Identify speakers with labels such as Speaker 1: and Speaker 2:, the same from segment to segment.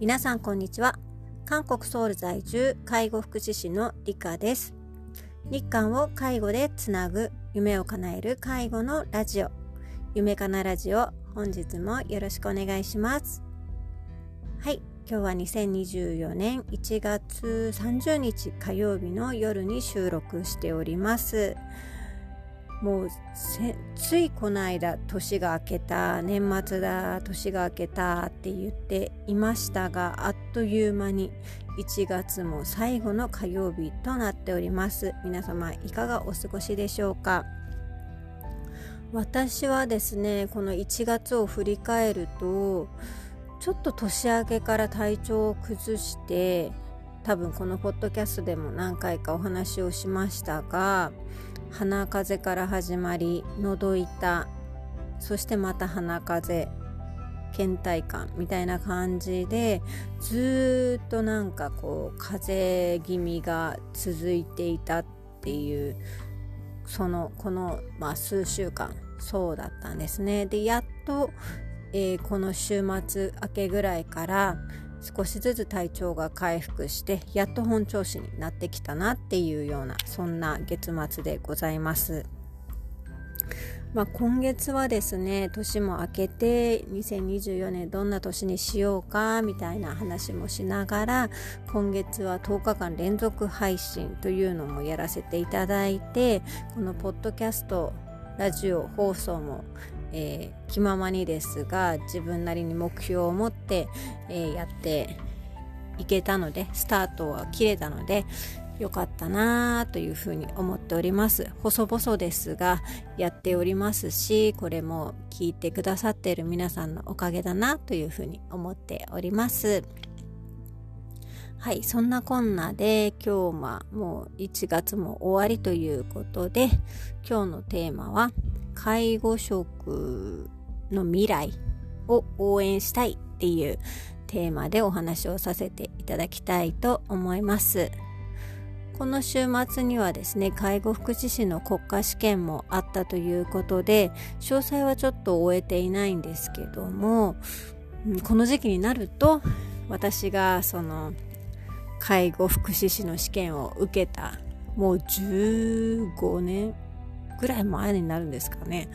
Speaker 1: 皆さんこんにちは。韓国ソウル在住介護福祉士のリカです。日韓を介護でつなぐ夢を叶える介護のラジオ。夢かなラジオ本日もよろしくお願いします。はい。今日は2024年1月30日火曜日の夜に収録しております。もうついこの間年が明けた年末だ年が明けたって言っていましたがあっという間に1月も最後の火曜日となっております。皆様いかがお過ごしでしょうか？私はですねこの1月を振り返るとちょっと年明けから体調を崩して多分このポッドキャストでも何回かお話をしましたが鼻風邪から始まり喉痛そしてまた鼻風邪倦怠感みたいな感じでずっとなんかこう風邪気味が続いていたっていうそのこの、まあ、数週間そうだったんですね。でやっと、えー、この週末明けぐらいから少しずつ体調が回復してやっと本調子になってきたなっていうようなそんな月末でございます。まあ、今月はですね年も明けて2024年どんな年にしようかみたいな話もしながら今月は10日間連続配信というのもやらせていただいてこのポッドキャストラジオ放送もえー、気ままにですが自分なりに目標を持って、えー、やっていけたのでスタートは切れたのでよかったなというふうに思っております。細々ですがやっておりますしこれも聞いてくださっている皆さんのおかげだなというふうに思っております。はい、そんなこんなで今日はもう1月も終わりということで今日のテーマは介護職の未来を応援したいっていうテーマでお話をさせていただきたいと思います。この週末にはですね介護福祉士の国家試験もあったということで詳細はちょっと終えていないんですけどもこの時期になると私がその介護福祉士の試験を受けたもう15年ぐらい前になるんですかね。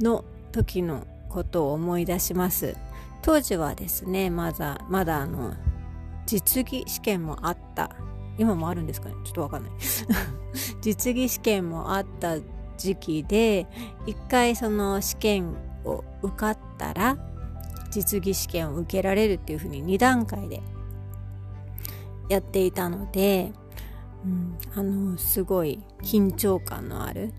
Speaker 1: の時のことを思い出します。当時はですねまだまだあの実技試験もあった。今もあるんですかね？ちょっとわかんない。実技試験もあった時期で一回その試験を受かったら実技試験を受けられるっていうふうに2段階でやっていたので、うん、あのすごい緊張感のある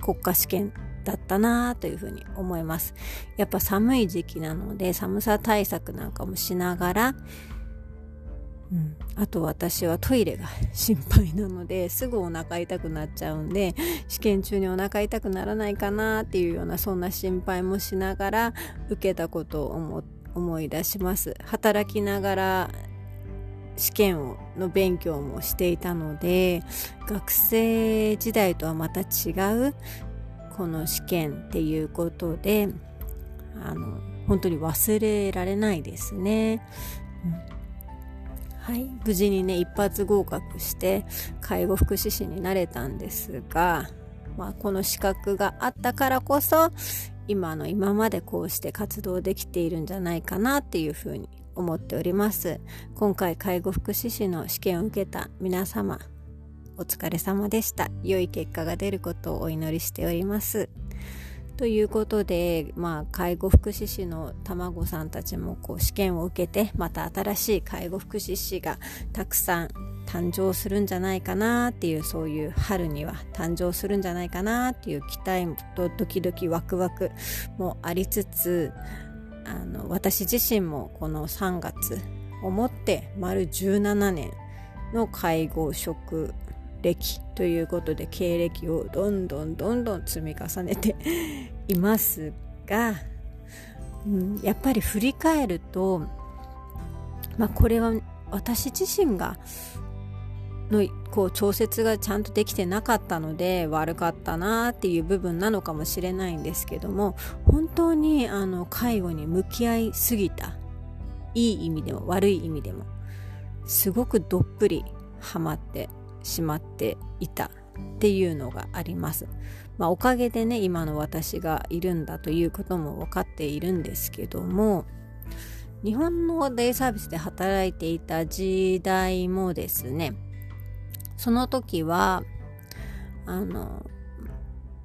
Speaker 1: 国家試験だったなというふうに思います。やっぱ寒い時期なので寒さ対策なんかもしながら、うん、あと私はトイレが心配なのですぐお腹痛くなっちゃうんで試験中にお腹痛くならないかなっていうようなそんな心配もしながら受けたことを思い出します働きながら試験をの勉強もしていたので学生時代とはまた違うこの試験っていうことであの本当に忘れられないですね。うんはい、無事にね一発合格して介護福祉士になれたんですが、まあ、この資格があったからこそ今の今までこうして活動できているんじゃないかなっていうふうに思っております。今回介護福祉士の試験を受けた皆様お疲れ様でした。良い結果が出ることをお祈りしております。ということで、まあ、介護福祉士の卵さんたちもこう試験を受けてまた新しい介護福祉士がたくさん誕生するんじゃないかなっていうそういう春には誕生するんじゃないかなっていう期待とドキドキワクワクもありつつあの私自身もこの3月をもって丸17年の介護職歴ということで経歴をどんどんどんどん積み重ねていますが、うん、やっぱり振り返ると、まあ、これは私自身がのこう調節がちゃんとできてなかったので悪かったなーっていう部分なのかもしれないんですけども本当にあの介護に向き合いすぎたいい意味でも悪い意味でもすごくどっぷりハマってしまっていたっていうのがあります。まあ、おかげでね今の私がいるんだということも分かっているんですけども日本のデイサービスで働いていた時代もですねその時はあの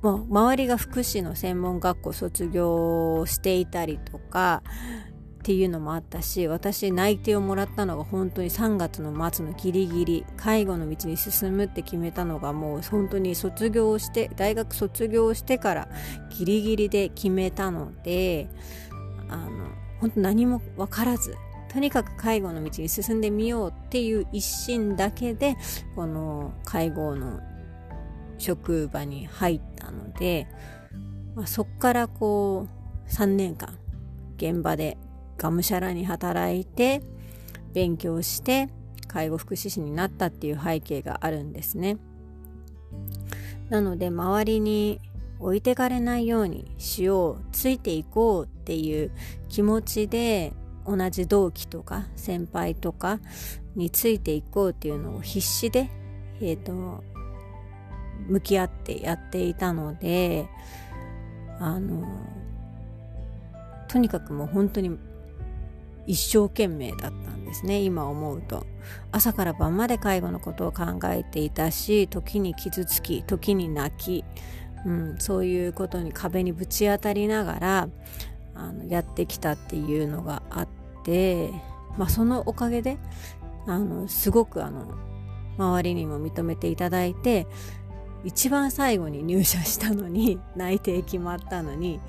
Speaker 1: もう周りが福祉の専門学校卒業していたりとかっていうのもあったし私内定をもらったのが本当に3月の末のギリギリ介護の道に進むって決めたのがもう本当に卒業して大学卒業してからギリギリで決めたのであの本当何も分からずとにかく介護の道に進んでみようっていう一心だけでこの介護の職場に入ったので、まあ、そっからこう3年間現場でがむしゃらに働いて勉強して介護福祉士になったっていう背景があるんですね。なので周りに置いてかれないようにしようついていこうっていう気持ちで同じ同期とか先輩とかについていこうっていうのを必死で、えーと、向き合ってやっていたのであのとにかくもう本当に一生懸命だったんですね今思うと。朝から晩まで介護のことを考えていたし時に傷つき時に泣き、うん、そういうことに壁にぶち当たりながらあのやってきたっていうのがあって、まあ、そのおかげであのすごくあの周りにも認めていただいて一番最後に入社したのに 内定決まったのに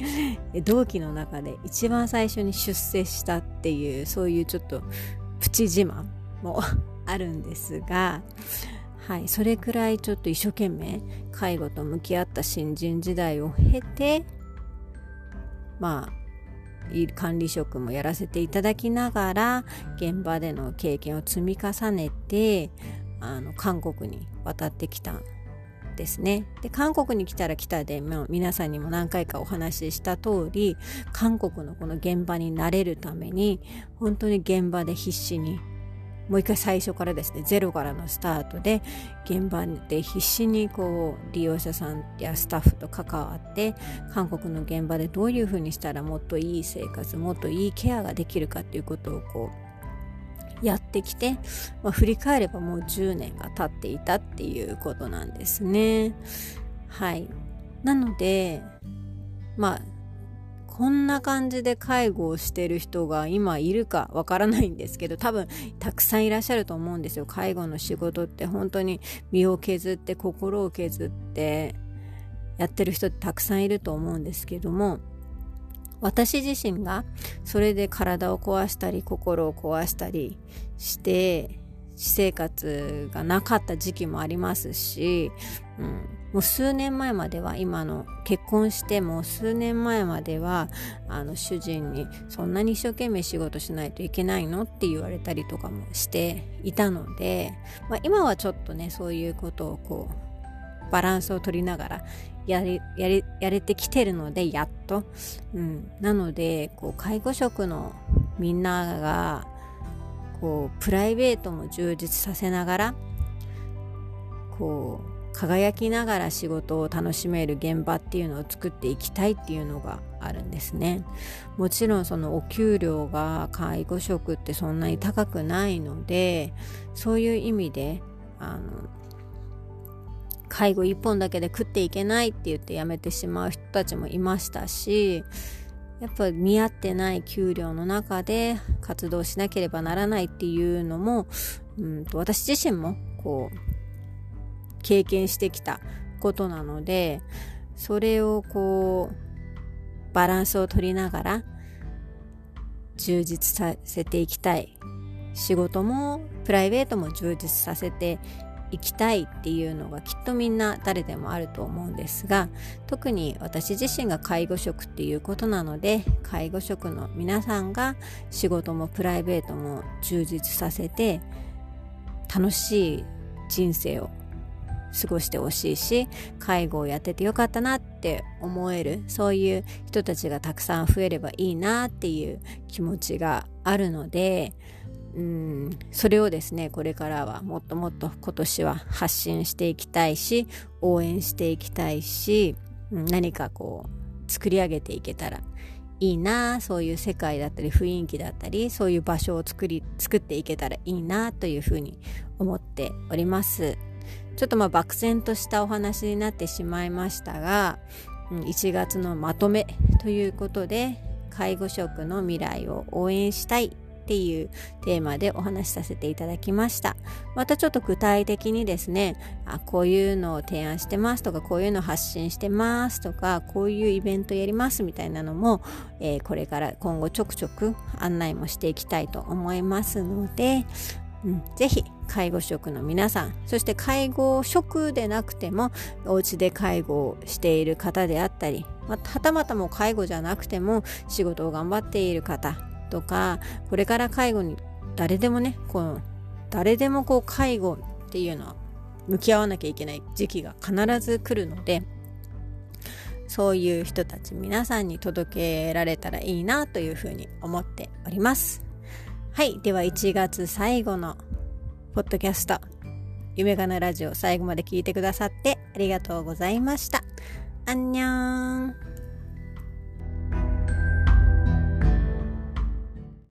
Speaker 1: 同期の中で一番最初に出世したっていうそういうちょっとプチ自慢もあるんですがはい、それくらいちょっと一生懸命介護と向き合った新人時代を経てまあ管理職もやらせていただきながら現場での経験を積み重ねてあの韓国に渡ってきたんですね。で韓国に来たら来たで、まあ、皆さんにも何回かお話しした通り韓国のこの現場に慣れるために本当に現場で必死にもう一回最初からですねゼロからのスタートで現場で必死にこう利用者さんやスタッフと関わって韓国の現場でどういうふうにしたらもっといい生活もっといいケアができるかっていうことをこうやってきて、まあ、振り返ればもう10年が経っていたっていうことなんですね。はいなのでまあこんな感じで介護をしてる人が今いるかわからないんですけど多分たくさんいらっしゃると思うんですよ。介護の仕事って本当に身を削って心を削ってやってる人ってたくさんいると思うんですけども私自身がそれで体を壊したり心を壊したりして私生活がなかった時期もありますし、うん、もう数年前までは今の結婚しても数年前まではあの主人にそんなに一生懸命仕事しないといけないのって言われたりとかもしていたので、まあ、今はちょっとねそういうことをこうバランスを取りながらやれやれやれてきてるのでやっと、うん、なのでこう介護職のみんながこうプライベートも充実させながらこう輝きながら仕事を楽しめる現場っていうのを作っていきたいっていうのがあるんですね。もちろんそのお給料が介護職ってそんなに高くないのでそういう意味であの介護一本だけで食っていけないって言って辞めてしまう人たちもいましたしやっぱ見合ってない給料の中で活動しなければならないっていうのも、うんと私自身もこう経験してきたことなのでそれをこうバランスを取りながら充実させていきたい仕事もプライベートも充実させていきたいっていうのがきっとみんな誰でもあると思うんですが特に私自身が介護職っていうことなので介護職の皆さんが仕事もプライベートも充実させて楽しい人生を過ごしてほしいし介護をやっててよかったなって思えるそういう人たちがたくさん増えればいいなっていう気持ちがあるのでうんそれをですねこれからはもっともっと今年は発信していきたいし応援していきたいし何かこう作り上げていけたらいいなそういう世界だったり雰囲気だったりそういう場所を作り作っていけたらいいなというふうに思っております。ちょっとまあ漠然としたお話になってしまいましたが1月のまとめということで介護職の未来を応援したいっていうテーマでお話しさせていただきました。またちょっと具体的にですねあこういうのを提案してますとかこういうの発信してますとかこういうイベントやりますみたいなのも、えー、これから今後ちょくちょく案内もしていきたいと思いますのでうん、ぜひ介護職の皆さんそして介護職でなくてもお家で介護をしている方であったり、まはたまたも介護じゃなくても仕事を頑張っている方とかこれから介護に誰でもねこの誰でもこう介護っていうのは向き合わなきゃいけない時期が必ず来るのでそういう人たち皆さんに届けられたらいいなというふうに思っております。はいでは1月最後のポッドキャスト夢がなラジオ最後まで聞いてくださってありがとうございました。あんにゃーん